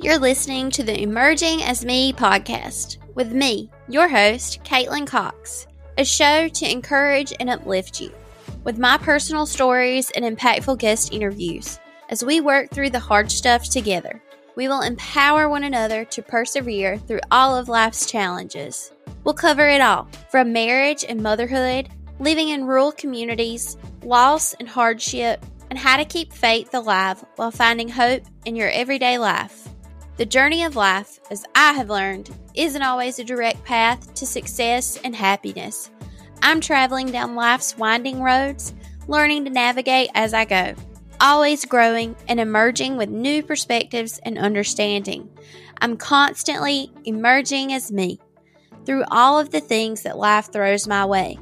You're listening to the Emerging as Me podcast with me, your host, Caitlin Cox, a show to encourage and uplift you with my personal stories and impactful guest interviews. As we work through the hard stuff together, we will empower one another to persevere through all of life's challenges. We'll cover it all from marriage and motherhood, living in rural communities, loss and hardship, and how to keep faith alive while finding hope in your everyday life. The journey of life, as I have learned, isn't always a direct path to success and happiness. I'm traveling down life's winding roads, learning to navigate as I go, always growing and emerging with new perspectives and understanding. I'm constantly emerging as me through all of the things that life throws my way.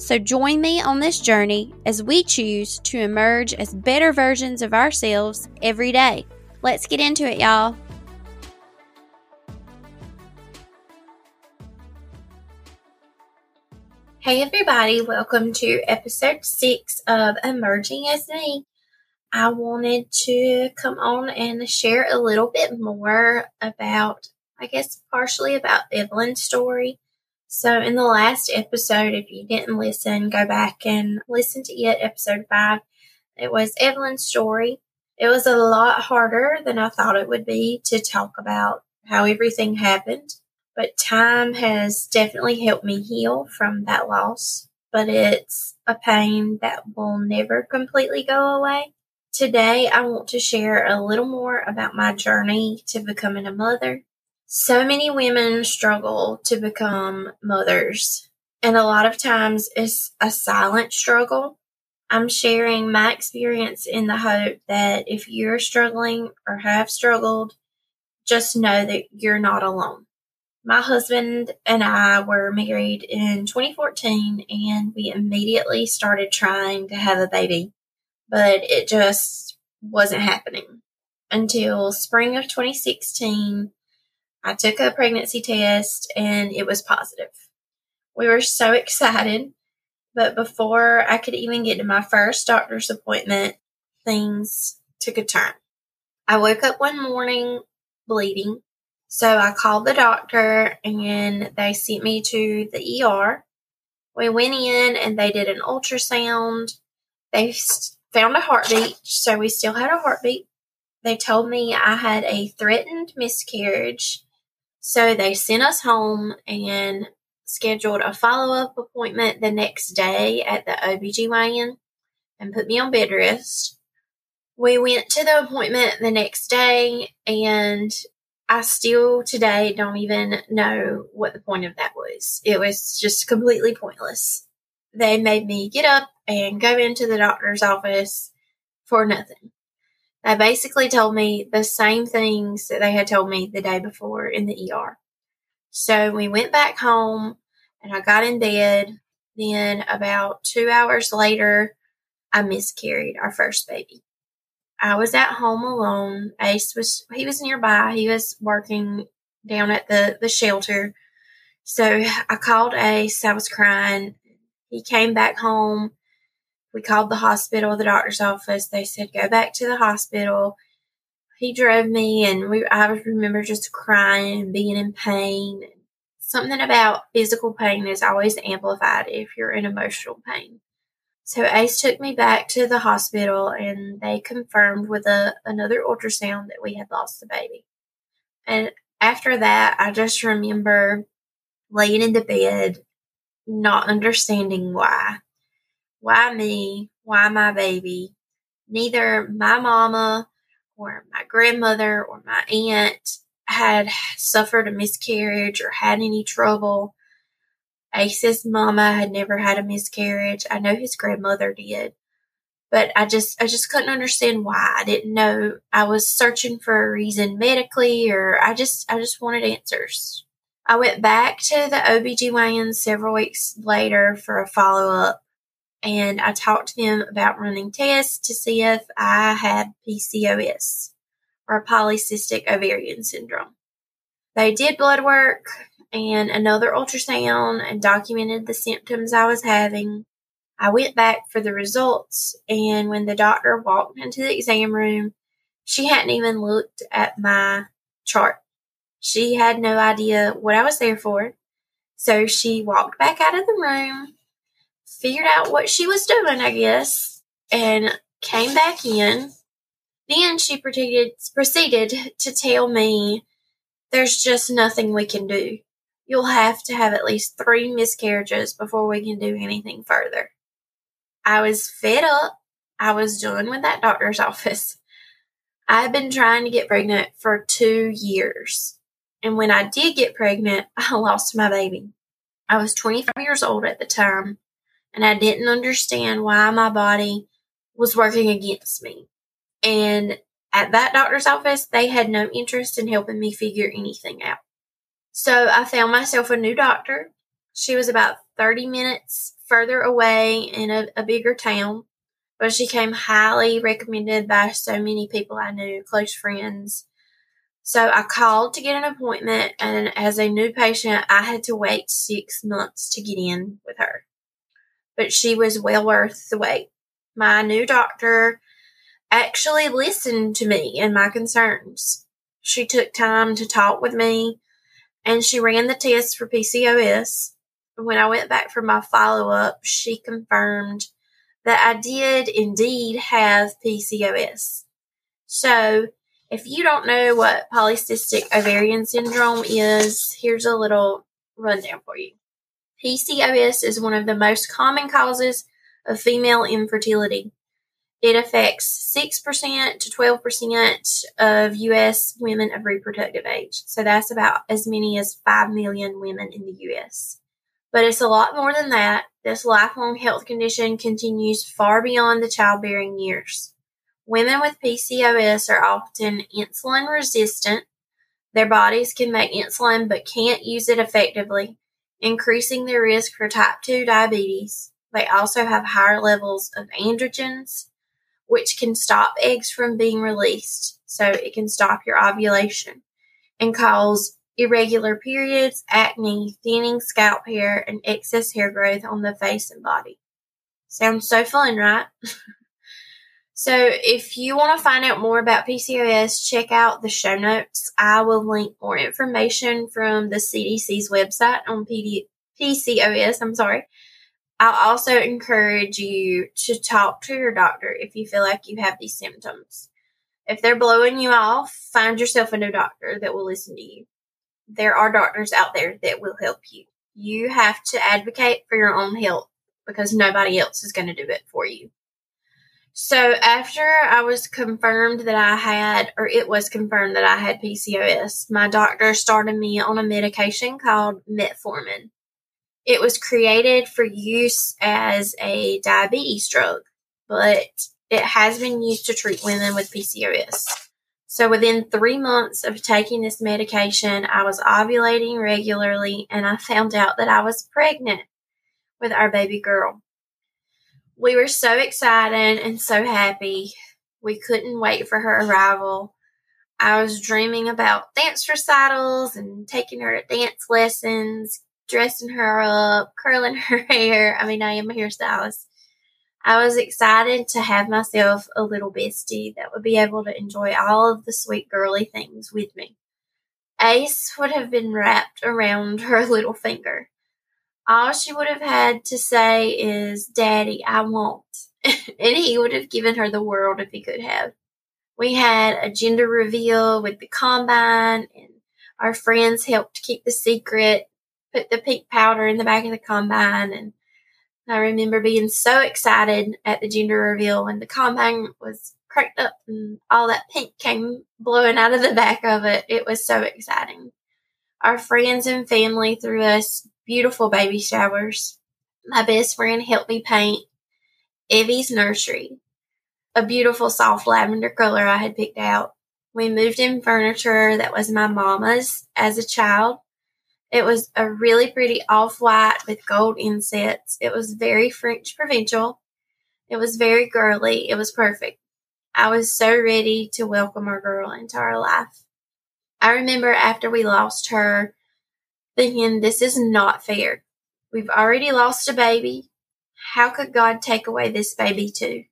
So join me on this journey as we choose to emerge as better versions of ourselves every day. Let's get into it, y'all. Hey, everybody, welcome to episode six of Emerging as Me. I wanted to come on and share a little bit more about, I guess, partially about Evelyn's story. So, in the last episode, if you didn't listen, go back and listen to it, episode five. It was Evelyn's story. It was a lot harder than I thought it would be to talk about how everything happened but time has definitely helped me heal from that loss. But it's a pain that will never completely go away. Today, I want to share a little more about my journey to becoming a mother. So many women struggle to become mothers, and a lot of times it's a silent struggle. I'm sharing my experience in the hope that if you're struggling or have struggled, just know that you're not alone my husband and I were married in 2014 and we immediately started trying to have a baby, but it just wasn't happening until spring of 2016. I took a pregnancy test and it was positive. We were so excited, but before I could even get to my first doctor's appointment, things took a turn. I woke up one morning bleeding so I called the doctor and they sent me to the ER. We went in and they did an ultrasound. They found a heartbeat, so we still had a heartbeat. They told me I had a threatened miscarriage. So they sent us home and scheduled a follow up appointment the next day at the OBGYN and put me on bed rest. We went to the appointment the next day and I still today don't even know what the point of that was. It was just completely pointless. They made me get up and go into the doctor's office for nothing. They basically told me the same things that they had told me the day before in the ER. So we went back home and I got in bed. Then about two hours later, I miscarried our first baby. I was at home alone. Ace was he was nearby. He was working down at the the shelter. So I called Ace. I was crying. He came back home. We called the hospital, the doctor's office. They said go back to the hospital. He drove me, and we. I remember just crying and being in pain. Something about physical pain is always amplified if you're in emotional pain. So Ace took me back to the hospital and they confirmed with a, another ultrasound that we had lost the baby. And after that, I just remember laying in the bed, not understanding why. Why me? Why my baby? Neither my mama or my grandmother or my aunt had suffered a miscarriage or had any trouble. Ace's mama had never had a miscarriage. I know his grandmother did. But I just I just couldn't understand why. I didn't know I was searching for a reason medically or I just I just wanted answers. I went back to the OBGYN several weeks later for a follow up and I talked to them about running tests to see if I had PCOS or polycystic ovarian syndrome. They did blood work and another ultrasound and documented the symptoms I was having. I went back for the results, and when the doctor walked into the exam room, she hadn't even looked at my chart. She had no idea what I was there for. So she walked back out of the room, figured out what she was doing, I guess, and came back in. Then she proceeded, proceeded to tell me there's just nothing we can do. You'll have to have at least three miscarriages before we can do anything further. I was fed up. I was done with that doctor's office. I had been trying to get pregnant for two years. And when I did get pregnant, I lost my baby. I was 25 years old at the time, and I didn't understand why my body was working against me. And at that doctor's office, they had no interest in helping me figure anything out. So I found myself a new doctor. She was about 30 minutes further away in a, a bigger town, but she came highly recommended by so many people I knew, close friends. So I called to get an appointment, and as a new patient, I had to wait six months to get in with her. But she was well worth the wait. My new doctor actually listened to me and my concerns. She took time to talk with me, and she ran the test for PCOS when I went back for my follow up, she confirmed that I did indeed have PCOS. So, if you don't know what polycystic ovarian syndrome is, here's a little rundown for you. PCOS is one of the most common causes of female infertility. It affects 6% to 12% of U.S. women of reproductive age. So that's about as many as 5 million women in the U.S. But it's a lot more than that. This lifelong health condition continues far beyond the childbearing years. Women with PCOS are often insulin resistant. Their bodies can make insulin but can't use it effectively, increasing their risk for type 2 diabetes. They also have higher levels of androgens, which can stop eggs from being released, so it can stop your ovulation and cause irregular periods, acne, thinning scalp hair, and excess hair growth on the face and body. Sounds so fun, right? so, if you want to find out more about PCOS, check out the show notes. I will link more information from the CDC's website on PD- PCOS. I'm sorry. I'll also encourage you to talk to your doctor if you feel like you have these symptoms. If they're blowing you off, find yourself a new doctor that will listen to you there are doctors out there that will help you. You have to advocate for your own health because nobody else is going to do it for you. So after I was confirmed that I had, or it was confirmed that I had PCOS, my doctor started me on a medication called metformin. It was created for use as a diabetes drug, but it has been used to treat women with PCOS. So within three months of taking this medication, I was ovulating regularly and I found out that I was pregnant with our baby girl. We were so excited and so happy. We couldn't wait for her arrival. I was dreaming about dance recitals and taking her to dance lessons, dressing her up, curling her hair. I mean, I am a hairstylist. I was excited to have myself a little bestie that would be able to enjoy all of the sweet girly things with me. Ace would have been wrapped around her little finger. All she would have had to say is, Daddy, I won't. and he would have given her the world if he could have. We had a gender reveal with the combine, and our friends helped keep the secret, put the pink powder in the back of the combine, and I remember being so excited at the gender reveal when the combine was cracked up and all that pink came blowing out of the back of it. It was so exciting. Our friends and family threw us beautiful baby showers. My best friend helped me paint Evie's nursery, a beautiful soft lavender color I had picked out. We moved in furniture that was my mama's as a child it was a really pretty off white with gold insets. It was very French provincial. It was very girly. It was perfect. I was so ready to welcome our girl into our life. I remember after we lost her thinking, this is not fair. We've already lost a baby. How could God take away this baby too?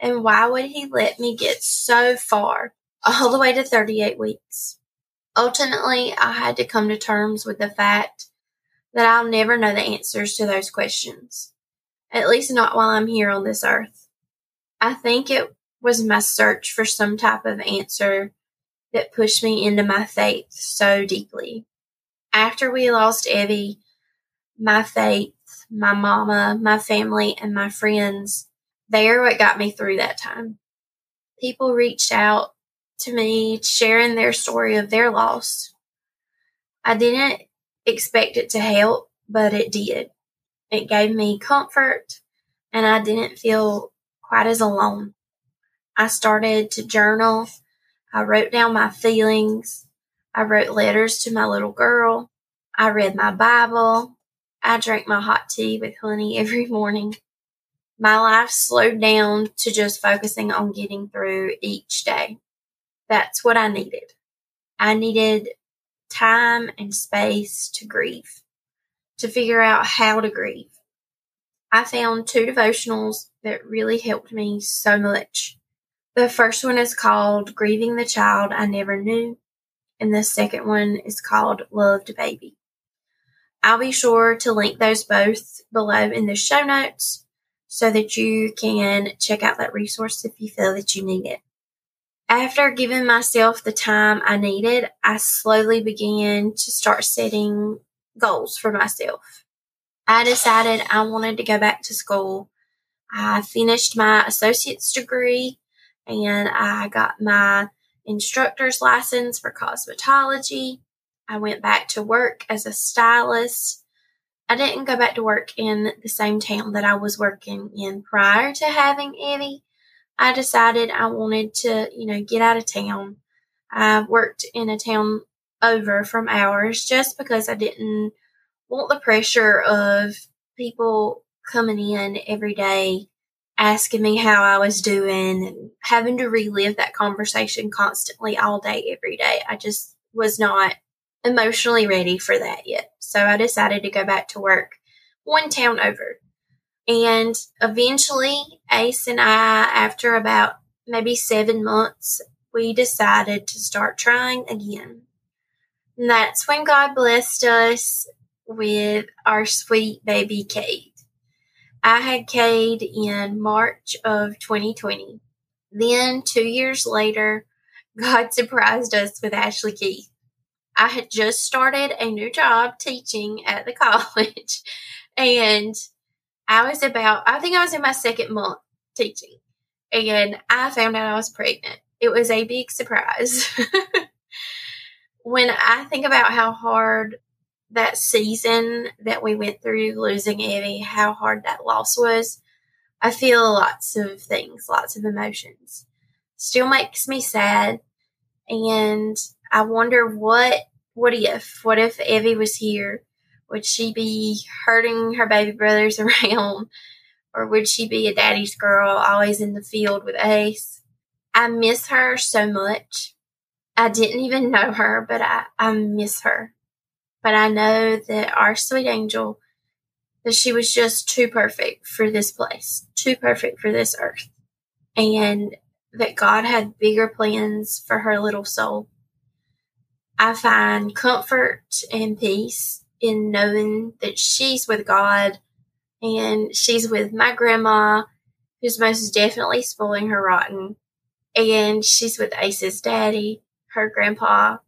And why would He let me get so far, all the way to 38 weeks? Ultimately, I had to come to terms with the fact that I'll never know the answers to those questions, at least not while I'm here on this earth. I think it was my search for some type of answer that pushed me into my faith so deeply. After we lost Evie, my faith, my mama, my family, and my friends, they are what got me through that time. People reached out to me sharing their story of their loss. I didn't expect it to help, but it did. It gave me comfort and I didn't feel quite as alone. I started to journal. I wrote down my feelings. I wrote letters to my little girl. I read my Bible. I drank my hot tea with honey every morning. My life slowed down to just focusing on getting through each day. That's what I needed. I needed time and space to grieve, to figure out how to grieve. I found two devotionals that really helped me so much. The first one is called Grieving the Child I Never Knew, and the second one is called Loved Baby. I'll be sure to link those both below in the show notes so that you can check out that resource if you feel that you need it. After giving myself the time I needed, I slowly began to start setting goals for myself. I decided I wanted to go back to school. I finished my associate's degree and I got my instructor's license for cosmetology. I went back to work as a stylist. I didn't go back to work in the same town that I was working in prior to having Evie. I decided I wanted to, you know, get out of town. I worked in a town over from ours just because I didn't want the pressure of people coming in every day asking me how I was doing and having to relive that conversation constantly all day, every day. I just was not emotionally ready for that yet. So I decided to go back to work one town over. And eventually, Ace and I, after about maybe seven months, we decided to start trying again. And that's when God blessed us with our sweet baby Cade. I had Cade in March of 2020. Then, two years later, God surprised us with Ashley Keith. I had just started a new job teaching at the college, and I was about, I think I was in my second month teaching, and I found out I was pregnant. It was a big surprise. when I think about how hard that season that we went through losing Evie, how hard that loss was, I feel lots of things, lots of emotions. Still makes me sad. And I wonder what, what if, what if Evie was here would she be hurting her baby brothers around? Or would she be a daddy's girl, always in the field with Ace? I miss her so much. I didn't even know her, but I, I miss her. But I know that our sweet angel, that she was just too perfect for this place, too perfect for this earth. And that God had bigger plans for her little soul. I find comfort and peace in knowing that she's with God and she's with my grandma, who's most definitely spoiling her rotten, and she's with Ace's daddy, her grandpa.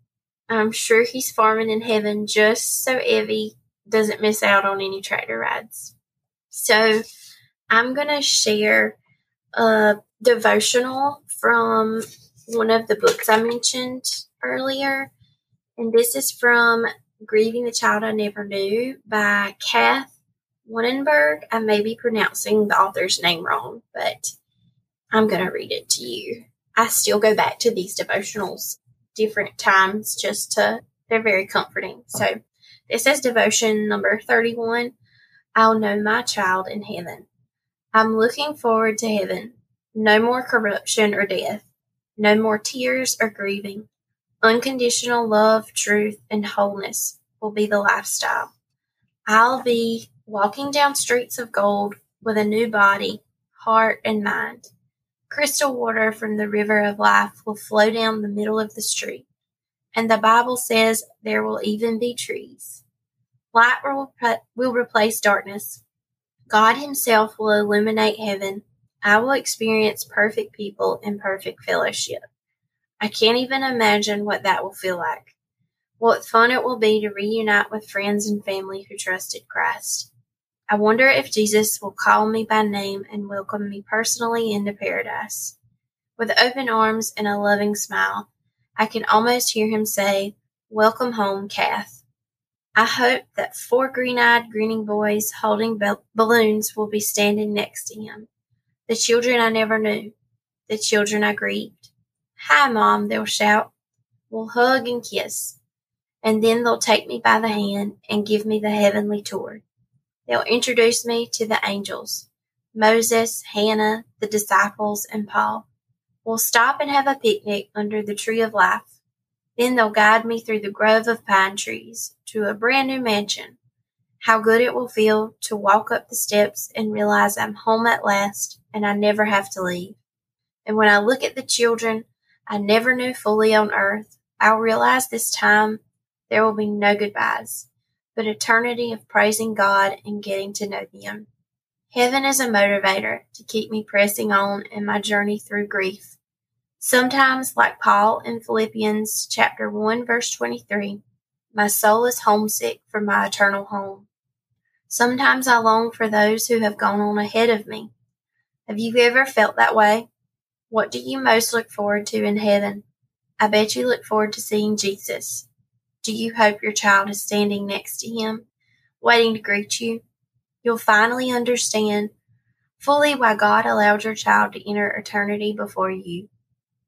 I'm sure he's farming in heaven just so Evie doesn't miss out on any tractor rides. So I'm going to share a devotional from one of the books I mentioned earlier. And this is from Grieving the Child I Never Knew by Kath Wunnenberg. I may be pronouncing the author's name wrong, but I'm going to read it to you. I still go back to these devotionals different times just to, they're very comforting. So this is devotion number 31 I'll know my child in heaven. I'm looking forward to heaven. No more corruption or death. No more tears or grieving. Unconditional love, truth, and wholeness will be the lifestyle. I'll be walking down streets of gold with a new body, heart, and mind. Crystal water from the river of life will flow down the middle of the street. And the Bible says there will even be trees. Light will, will replace darkness. God Himself will illuminate heaven. I will experience perfect people and perfect fellowship. I can't even imagine what that will feel like. What fun it will be to reunite with friends and family who trusted Christ. I wonder if Jesus will call me by name and welcome me personally into paradise. With open arms and a loving smile, I can almost hear him say, Welcome home, Kath. I hope that four green eyed grinning boys holding balloons will be standing next to him. The children I never knew, the children I grieved. Hi, Mom, they'll shout. We'll hug and kiss, and then they'll take me by the hand and give me the heavenly tour. They'll introduce me to the angels Moses, Hannah, the disciples, and Paul. We'll stop and have a picnic under the tree of life. Then they'll guide me through the grove of pine trees to a brand new mansion. How good it will feel to walk up the steps and realize I'm home at last and I never have to leave. And when I look at the children I never knew fully on earth, I'll realize this time there will be no goodbyes but eternity of praising God and getting to know them. Heaven is a motivator to keep me pressing on in my journey through grief. Sometimes, like Paul in Philippians chapter 1 verse 23, my soul is homesick for my eternal home. Sometimes I long for those who have gone on ahead of me. Have you ever felt that way? What do you most look forward to in heaven? I bet you look forward to seeing Jesus. Do you hope your child is standing next to him, waiting to greet you? You'll finally understand fully why God allowed your child to enter eternity before you.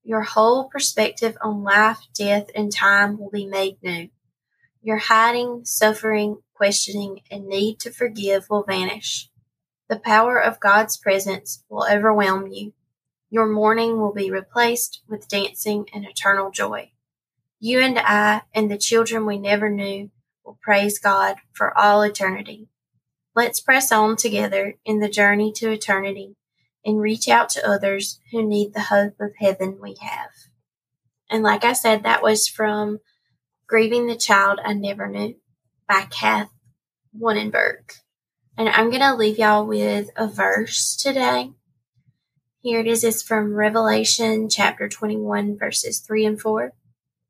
Your whole perspective on life, death, and time will be made new. Your hiding, suffering, questioning, and need to forgive will vanish. The power of God's presence will overwhelm you. Your mourning will be replaced with dancing and eternal joy. You and I and the children we never knew will praise God for all eternity. Let's press on together in the journey to eternity and reach out to others who need the hope of heaven we have. And like I said, that was from Grieving the Child I Never Knew by Kath Wunnenberg. And I'm going to leave y'all with a verse today. Here it is. It's from Revelation chapter 21, verses 3 and 4.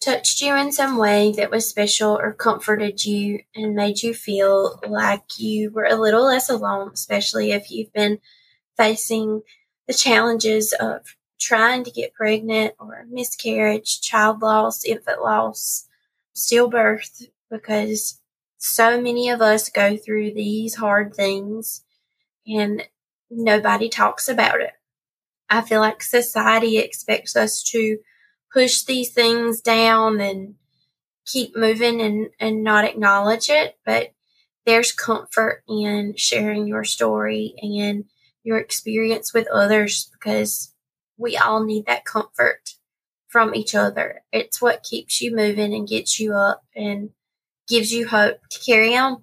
touched you in some way that was special or comforted you and made you feel like you were a little less alone, especially if you've been facing the challenges of trying to get pregnant or miscarriage, child loss, infant loss, stillbirth, because so many of us go through these hard things and nobody talks about it. I feel like society expects us to push these things down and keep moving and, and not acknowledge it. But there's comfort in sharing your story and your experience with others because we all need that comfort from each other. It's what keeps you moving and gets you up and gives you hope to carry on.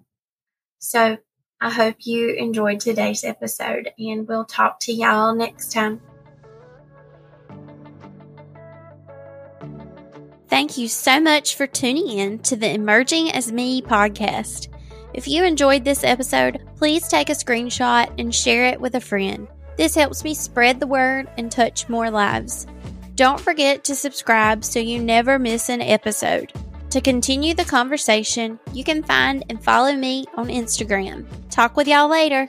So I hope you enjoyed today's episode and we'll talk to y'all next time. Thank you so much for tuning in to the Emerging as Me podcast. If you enjoyed this episode, please take a screenshot and share it with a friend. This helps me spread the word and touch more lives. Don't forget to subscribe so you never miss an episode. To continue the conversation, you can find and follow me on Instagram. Talk with y'all later.